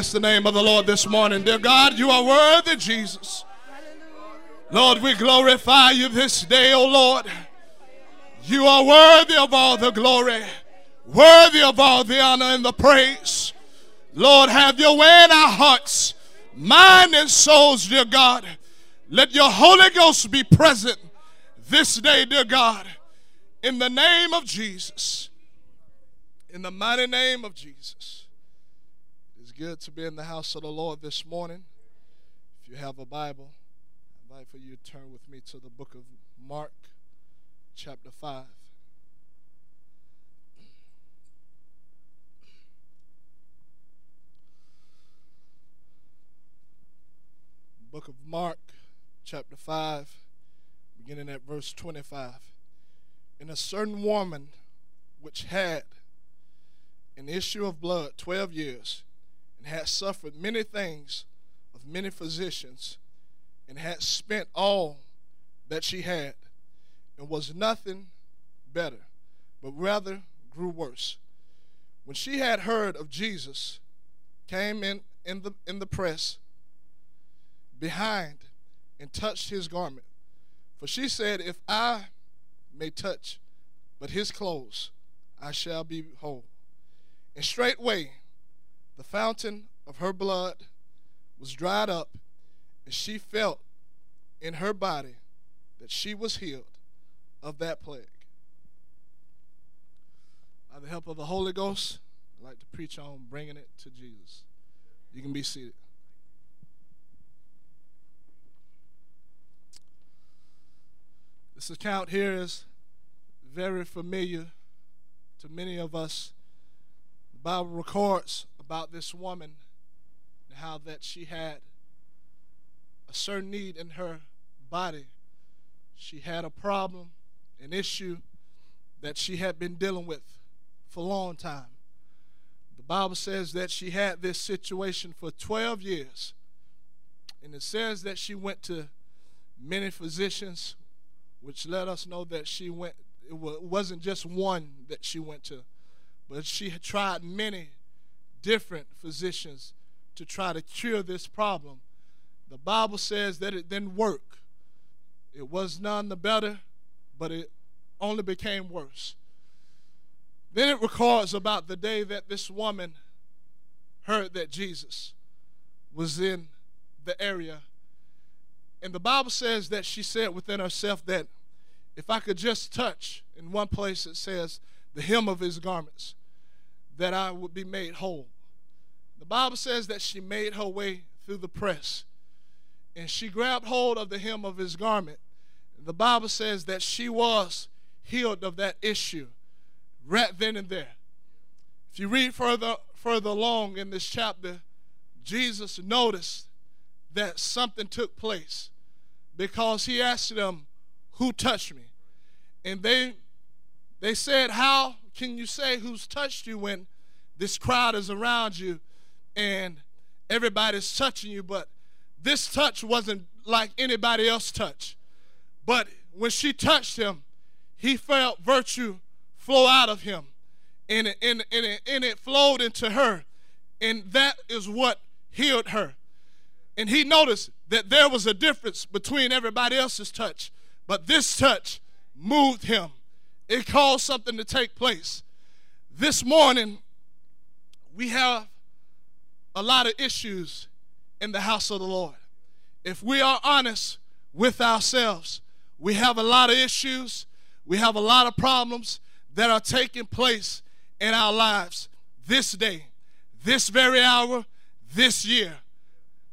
Bless the name of the Lord this morning. Dear God, you are worthy, Jesus. Lord, we glorify you this day, O Lord. You are worthy of all the glory, worthy of all the honor and the praise. Lord, have your way in our hearts, mind, and souls, dear God. Let your Holy Ghost be present this day, dear God, in the name of Jesus. In the mighty name of Jesus. Good to be in the house of the Lord this morning. If you have a Bible, I'd like for you to turn with me to the book of Mark, chapter 5. Book of Mark, chapter 5, beginning at verse 25. And a certain woman which had an issue of blood 12 years, and had suffered many things of many physicians, and had spent all that she had, and was nothing better, but rather grew worse. When she had heard of Jesus, came in, in, the, in the press behind and touched his garment. For she said, If I may touch but his clothes, I shall be whole. And straightway the fountain of her blood was dried up, and she felt in her body that she was healed of that plague. By the help of the Holy Ghost, I'd like to preach on bringing it to Jesus. You can be seated. This account here is very familiar to many of us the Bible records about this woman and how that she had a certain need in her body. She had a problem, an issue that she had been dealing with for a long time. The Bible says that she had this situation for 12 years. And it says that she went to many physicians, which let us know that she went, it wasn't just one that she went to. But she had tried many different physicians to try to cure this problem. The Bible says that it didn't work. It was none the better, but it only became worse. Then it records about the day that this woman heard that Jesus was in the area. And the Bible says that she said within herself that if I could just touch, in one place it says, the hem of his garments, that I would be made whole. The Bible says that she made her way through the press and she grabbed hold of the hem of his garment. The Bible says that she was healed of that issue right then and there. If you read further further along in this chapter, Jesus noticed that something took place because he asked them, "Who touched me?" And they they said, "How can you say who's touched you when this crowd is around you and everybody's touching you, but this touch wasn't like anybody else's touch. But when she touched him, he felt virtue flow out of him. And it, and, and, it, and it flowed into her. And that is what healed her. And he noticed that there was a difference between everybody else's touch. But this touch moved him. It caused something to take place. This morning, we have a lot of issues in the house of the Lord. If we are honest with ourselves, we have a lot of issues, we have a lot of problems that are taking place in our lives this day, this very hour, this year.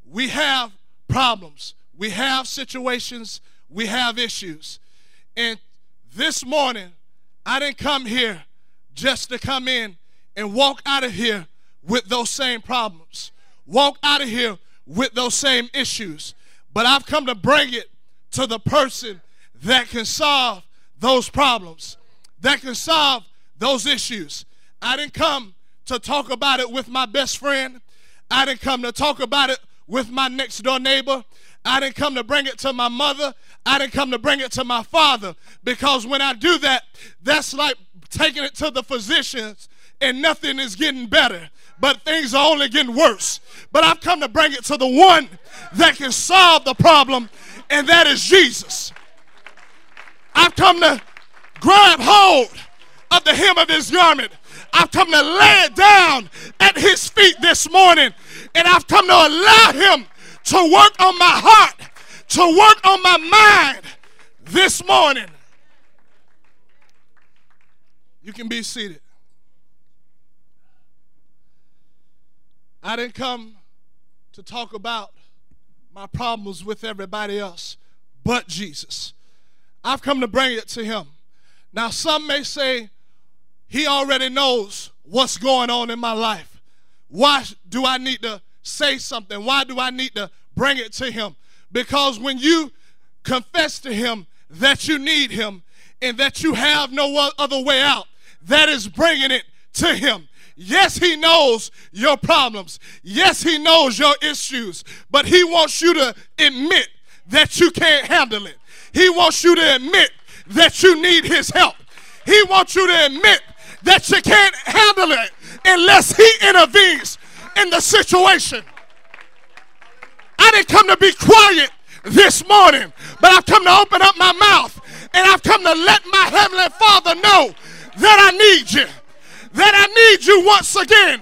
We have problems, we have situations, we have issues. And this morning, I didn't come here just to come in and walk out of here with those same problems, walk out of here with those same issues. But I've come to bring it to the person that can solve those problems, that can solve those issues. I didn't come to talk about it with my best friend. I didn't come to talk about it with my next door neighbor. I didn't come to bring it to my mother. I didn't come to bring it to my father because when I do that, that's like taking it to the physicians and nothing is getting better, but things are only getting worse. But I've come to bring it to the one that can solve the problem, and that is Jesus. I've come to grab hold of the hem of his garment. I've come to lay it down at his feet this morning, and I've come to allow him to work on my heart, to work on my mind this morning. You can be seated. I didn't come to talk about my problems with everybody else but Jesus. I've come to bring it to him. Now, some may say, he already knows what's going on in my life. Why do I need to say something? Why do I need to bring it to him? Because when you confess to him that you need him and that you have no other way out, that is bringing it to him. Yes, he knows your problems. Yes, he knows your issues, but he wants you to admit that you can't handle it. He wants you to admit that you need his help. He wants you to admit that you can't handle it unless he intervenes in the situation. I didn't come to be quiet this morning, but I've come to open up my mouth and I've come to let my Heavenly Father know that I need you, that I need you once again,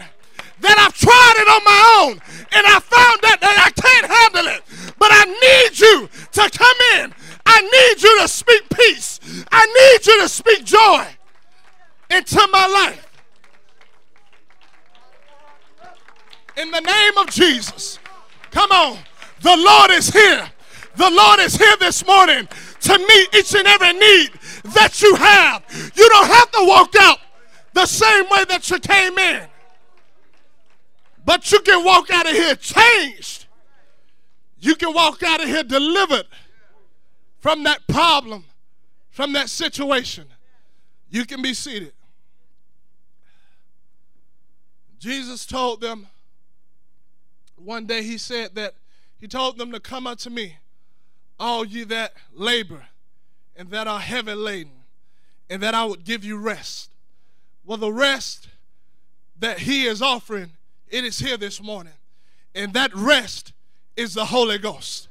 that I've tried it on my own and I found out that I can't handle it, but I need you to come in. I need you to speak peace. I need you to speak joy into my life. In the name of Jesus. Come on. The Lord is here. The Lord is here this morning to meet each and every need that you have. You don't have to walk out the same way that you came in. But you can walk out of here changed. You can walk out of here delivered from that problem, from that situation. You can be seated. Jesus told them one day, He said that He told them to come unto me, all ye that labor and that are heavy laden, and that I would give you rest. Well, the rest that He is offering, it is here this morning. And that rest is the Holy Ghost.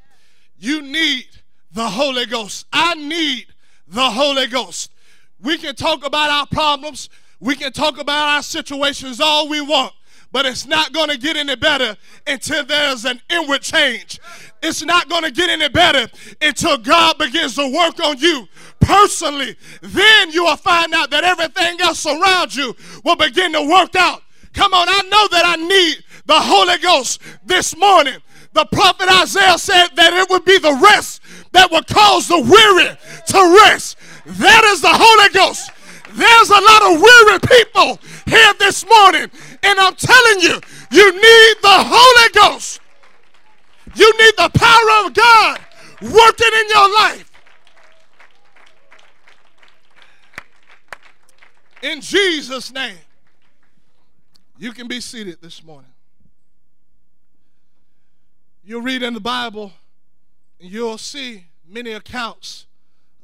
You need the Holy Ghost. I need the Holy Ghost. We can talk about our problems, we can talk about our situations all we want, but it's not going to get any better until there's an inward change. It's not going to get any better until God begins to work on you personally. Then you will find out that everything else around you will begin to work out. Come on, I know that I need the Holy Ghost this morning. The prophet Isaiah said that it would be the rest that would cause the weary to rest. That is the Holy Ghost. There's a lot of weary people here this morning, and I'm telling you, you need the Holy Ghost. You need the power of God working in your life. In Jesus' name, you can be seated this morning. You'll read in the Bible and you'll see many accounts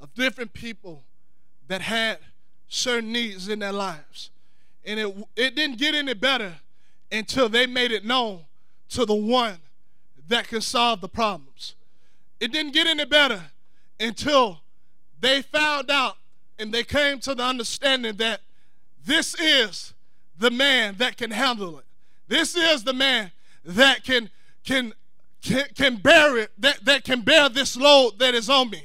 of different people that had certain needs in their lives. And it, it didn't get any better until they made it known to the one that can solve the problems. It didn't get any better until they found out and they came to the understanding that this is the man that can handle it. This is the man that can can can, can bear it, that, that can bear this load that is on me.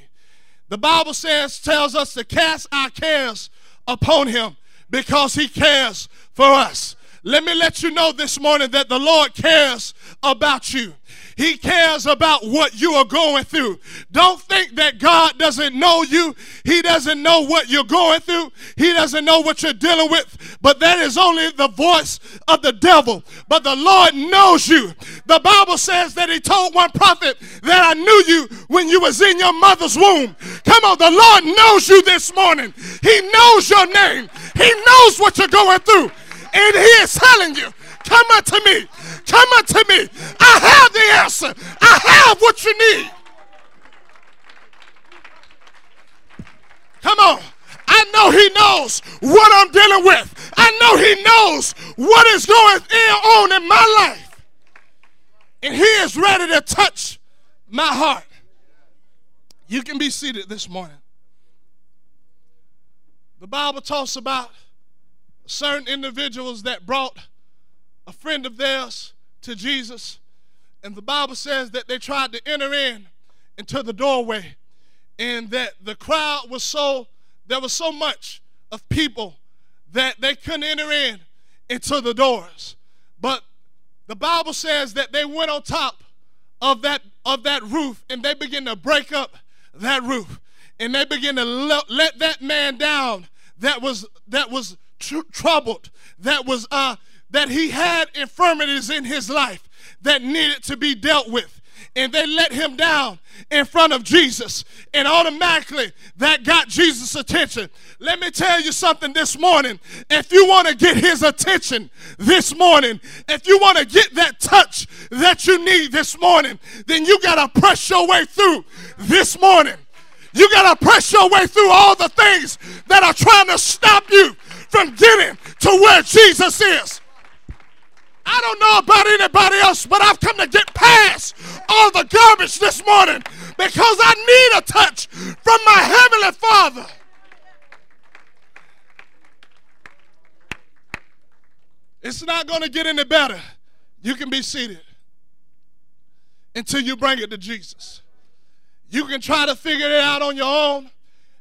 The Bible says, tells us to cast our cares upon him because he cares for us. Let me let you know this morning that the Lord cares about you. He cares about what you are going through. Don't think that God doesn't know you. He doesn't know what you're going through. He doesn't know what you're dealing with. But that is only the voice of the devil. But the Lord knows you. The Bible says that he told one prophet that I knew you when you was in your mother's womb. Come on, the Lord knows you this morning. He knows your name. He knows what you're going through. And he is telling you, come unto me. Come unto me. I have the answer. I have what you need. Come on. I know he knows what I'm dealing with. I know he knows what is going on in my life. And He is ready to touch my heart. You can be seated this morning. The Bible talks about certain individuals that brought a friend of theirs to Jesus. And the Bible says that they tried to enter in into the doorway and that the crowd was so there was so much of people that they couldn't enter in into the doors. But the Bible says that they went on top of that of that roof and they began to break up that roof and they began to let, let that man down that was that was tr- troubled that was uh that he had infirmities in his life that needed to be dealt with and they let him down in front of Jesus. And automatically that got Jesus' attention. Let me tell you something this morning. If you want to get his attention this morning, if you want to get that touch that you need this morning, then you got to press your way through this morning. You got to press your way through all the things that are trying to stop you from getting to where Jesus is. I don't know about anybody else, but I've come to get past all the garbage this morning because I need a touch from my Heavenly Father. It's not going to get any better. You can be seated until you bring it to Jesus. You can try to figure it out on your own.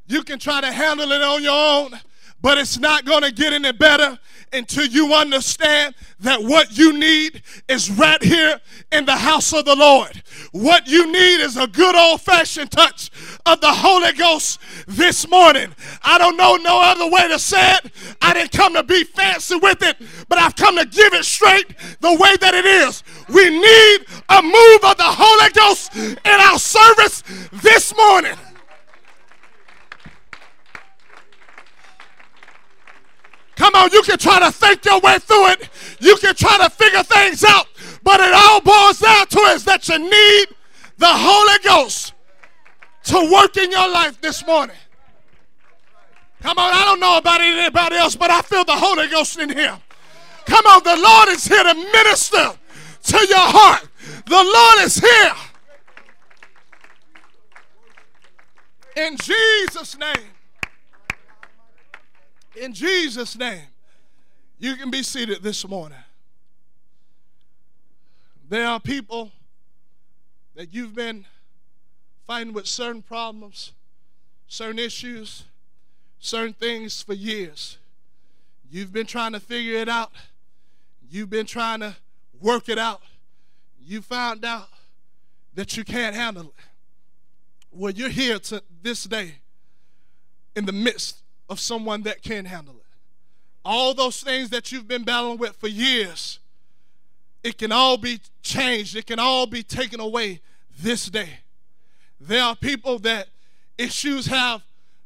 You can try to handle it on your own, but it's not going to get any better until you understand that what you need is right here in the house of the Lord. What you need is a good old fashioned touch of the Holy Ghost this morning. I don't know no other way to say it. I didn't come to be fancy with it, but I've come to give it straight the way that it is. We need a move of the Holy Ghost in our service this morning. Come on, you can try to think your way through it. You can try to figure things out. But it all boils down to is that you need the Holy Ghost to work in your life this morning. Come on, I don't know about anybody else, but I feel the Holy Ghost in here. Come on, the Lord is here to minister to your heart. The Lord is here. In Jesus' name. In Jesus' name, you can be seated this morning. There are people that you've been fighting with certain problems, certain issues, certain things for years. You've been trying to figure it out. You've been trying to work it out. You found out that you can't handle it. Well, you're here to this day in the midst of someone that can handle it. All those things that you've been battling with for years, it can all be changed. It can all be taken away this day. There are people that issues have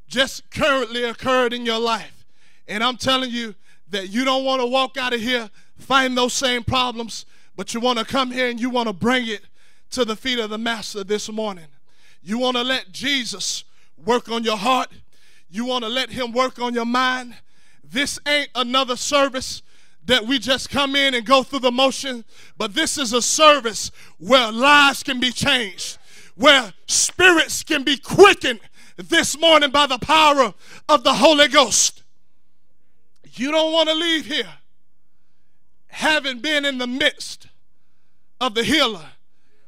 just currently occurred in your life. And I'm telling you that you don't want to walk out of here find those same problems, but you want to come here and you want to bring it to the feet of the Master this morning. You want to let Jesus work on your heart. You want to let Him work on your mind. This ain't another service that we just come in and go through the motion, but this is a service where lives can be changed, where spirits can be quickened this morning by the power of the Holy Ghost. You don't want to leave here having been in the midst of the healer,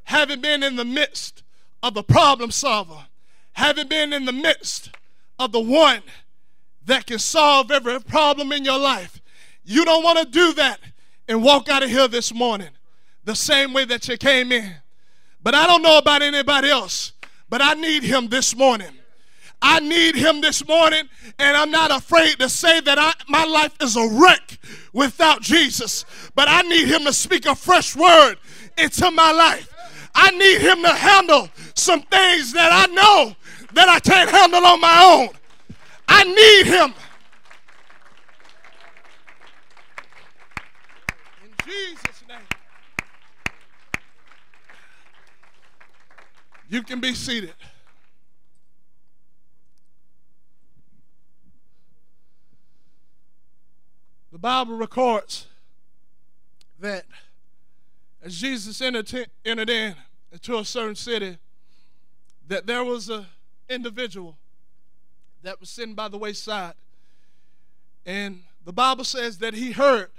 having been in the midst of the problem solver, having been in the midst of the one that can solve every problem in your life. You don't want to do that and walk out of here this morning the same way that you came in. But I don't know about anybody else, but I need him this morning. I need him this morning, and I'm not afraid to say that I, my life is a wreck without Jesus. But I need him to speak a fresh word into my life. I need him to handle some things that I know that I can't handle on my own. I need him. In Jesus' name. You can be seated. The Bible records that as Jesus entered, entered in into a certain city, that there was an individual that was sitting by the wayside. And the Bible says that he heard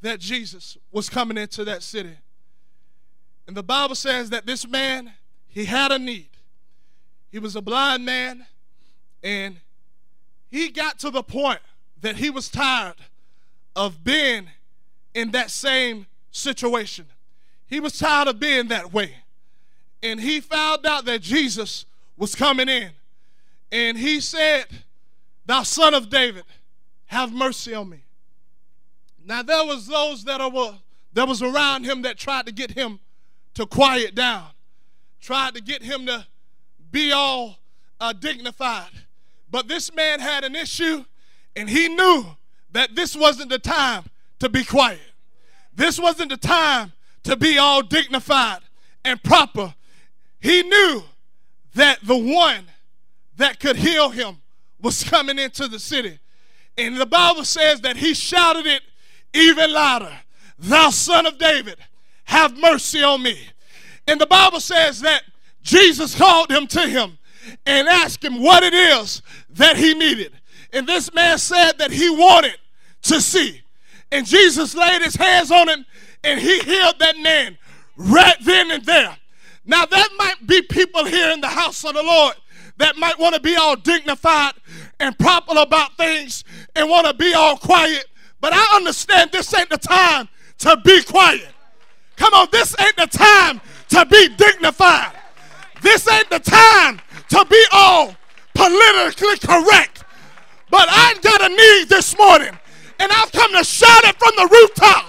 that Jesus was coming into that city. And the Bible says that this man, he had a need. He was a blind man, and he got to the point that he was tired of being in that same situation. He was tired of being that way. And he found out that Jesus was coming in. And he said, Thou son of David, have mercy on me. Now there was those that were that was around him that tried to get him to quiet down, tried to get him to be all uh, dignified. But this man had an issue, and he knew that this wasn't the time to be quiet. This wasn't the time to be all dignified and proper. He knew that the one that could heal him was coming into the city. And the Bible says that he shouted it even louder Thou son of David, have mercy on me. And the Bible says that Jesus called him to him and asked him what it is that he needed. And this man said that he wanted to see. And Jesus laid his hands on him and he healed that man right then and there. Now, that might be people here in the house of the Lord that might want to be all dignified and proper about things and want to be all quiet. But I understand this ain't the time to be quiet. Come on, this ain't the time to be dignified. This ain't the time to be all politically correct. But I've got a need this morning, and I've come to shout it from the rooftop.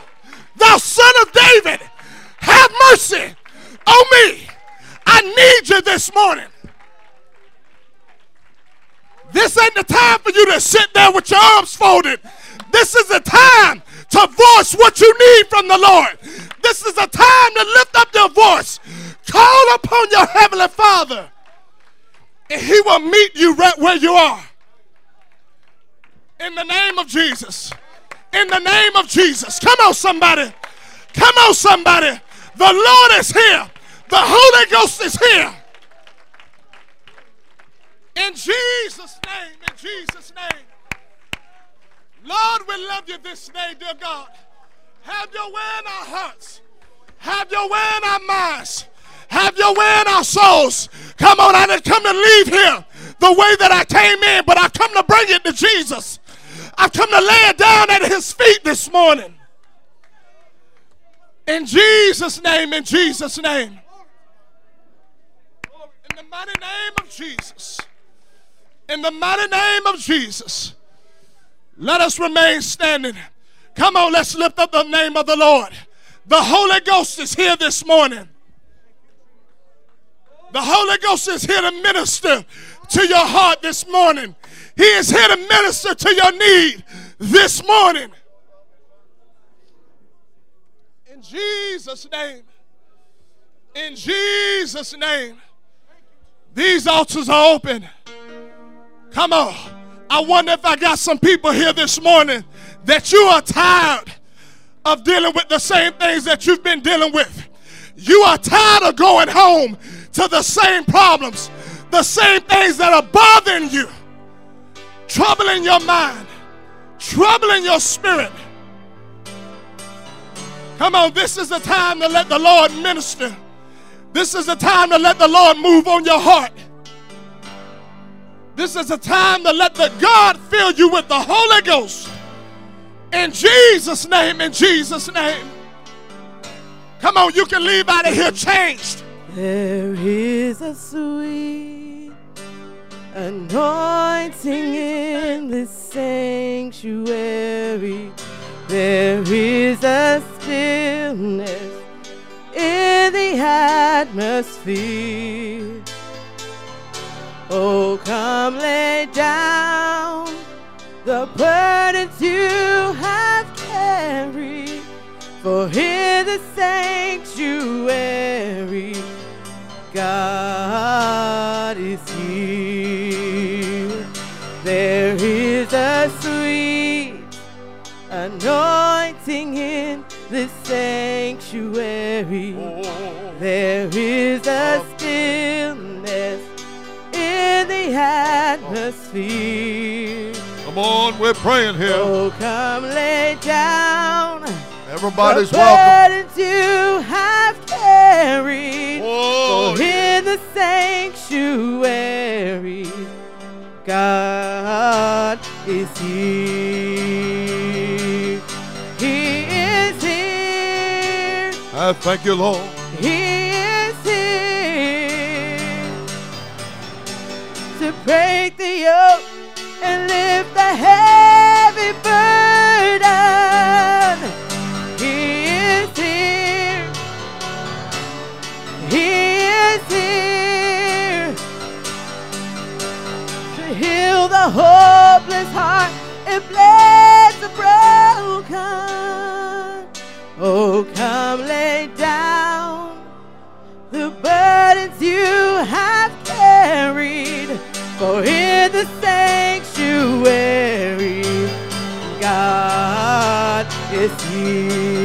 Thou son of David, have mercy on me. Need you this morning. This ain't the time for you to sit there with your arms folded. This is the time to voice what you need from the Lord. This is the time to lift up your voice. Call upon your heavenly Father, and He will meet you right where you are. In the name of Jesus. In the name of Jesus. Come on, somebody. Come on, somebody. The Lord is here. The Holy Ghost is here. In Jesus' name, in Jesus' name. Lord, we love you this day, dear God. Have your way in our hearts. Have your way in our minds. Have your way in our souls. Come on, I didn't come to leave here the way that I came in, but I've come to bring it to Jesus. I've come to lay it down at his feet this morning. In Jesus' name, in Jesus' name. Mighty name of Jesus. In the mighty name of Jesus. Let us remain standing. Come on, let's lift up the name of the Lord. The Holy Ghost is here this morning. The Holy Ghost is here to minister to your heart this morning. He is here to minister to your need this morning. In Jesus' name. In Jesus' name. These altars are open. Come on. I wonder if I got some people here this morning that you are tired of dealing with the same things that you've been dealing with. You are tired of going home to the same problems, the same things that are bothering you, troubling your mind, troubling your spirit. Come on, this is the time to let the Lord minister. This is the time to let the Lord move on your heart. This is the time to let the God fill you with the Holy Ghost. In Jesus' name, in Jesus' name. Come on, you can leave out of here changed. There is a sweet anointing in this sanctuary. There is a stillness in the atmosphere. Oh, come lay down the burdens you have carried, for in the sanctuary, God is here. There is a sweet anointing in this sanctuary. Oh, There is a stillness in the atmosphere. come on, we're praying here. Oh, come lay down Everybody's the welcome. you have carried. Oh, For in the sanctuary, God is here. Thank you, Lord. He is here to break the yoke and lift the heavy burden. He is here. He is here to heal the hopeless heart and bless the broken. Oh, come lay For in the sanctuary, God is here.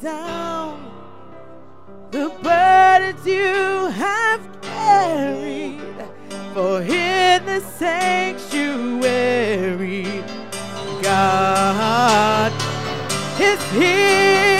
Down the burdens you have carried. For in the sanctuary, God is here.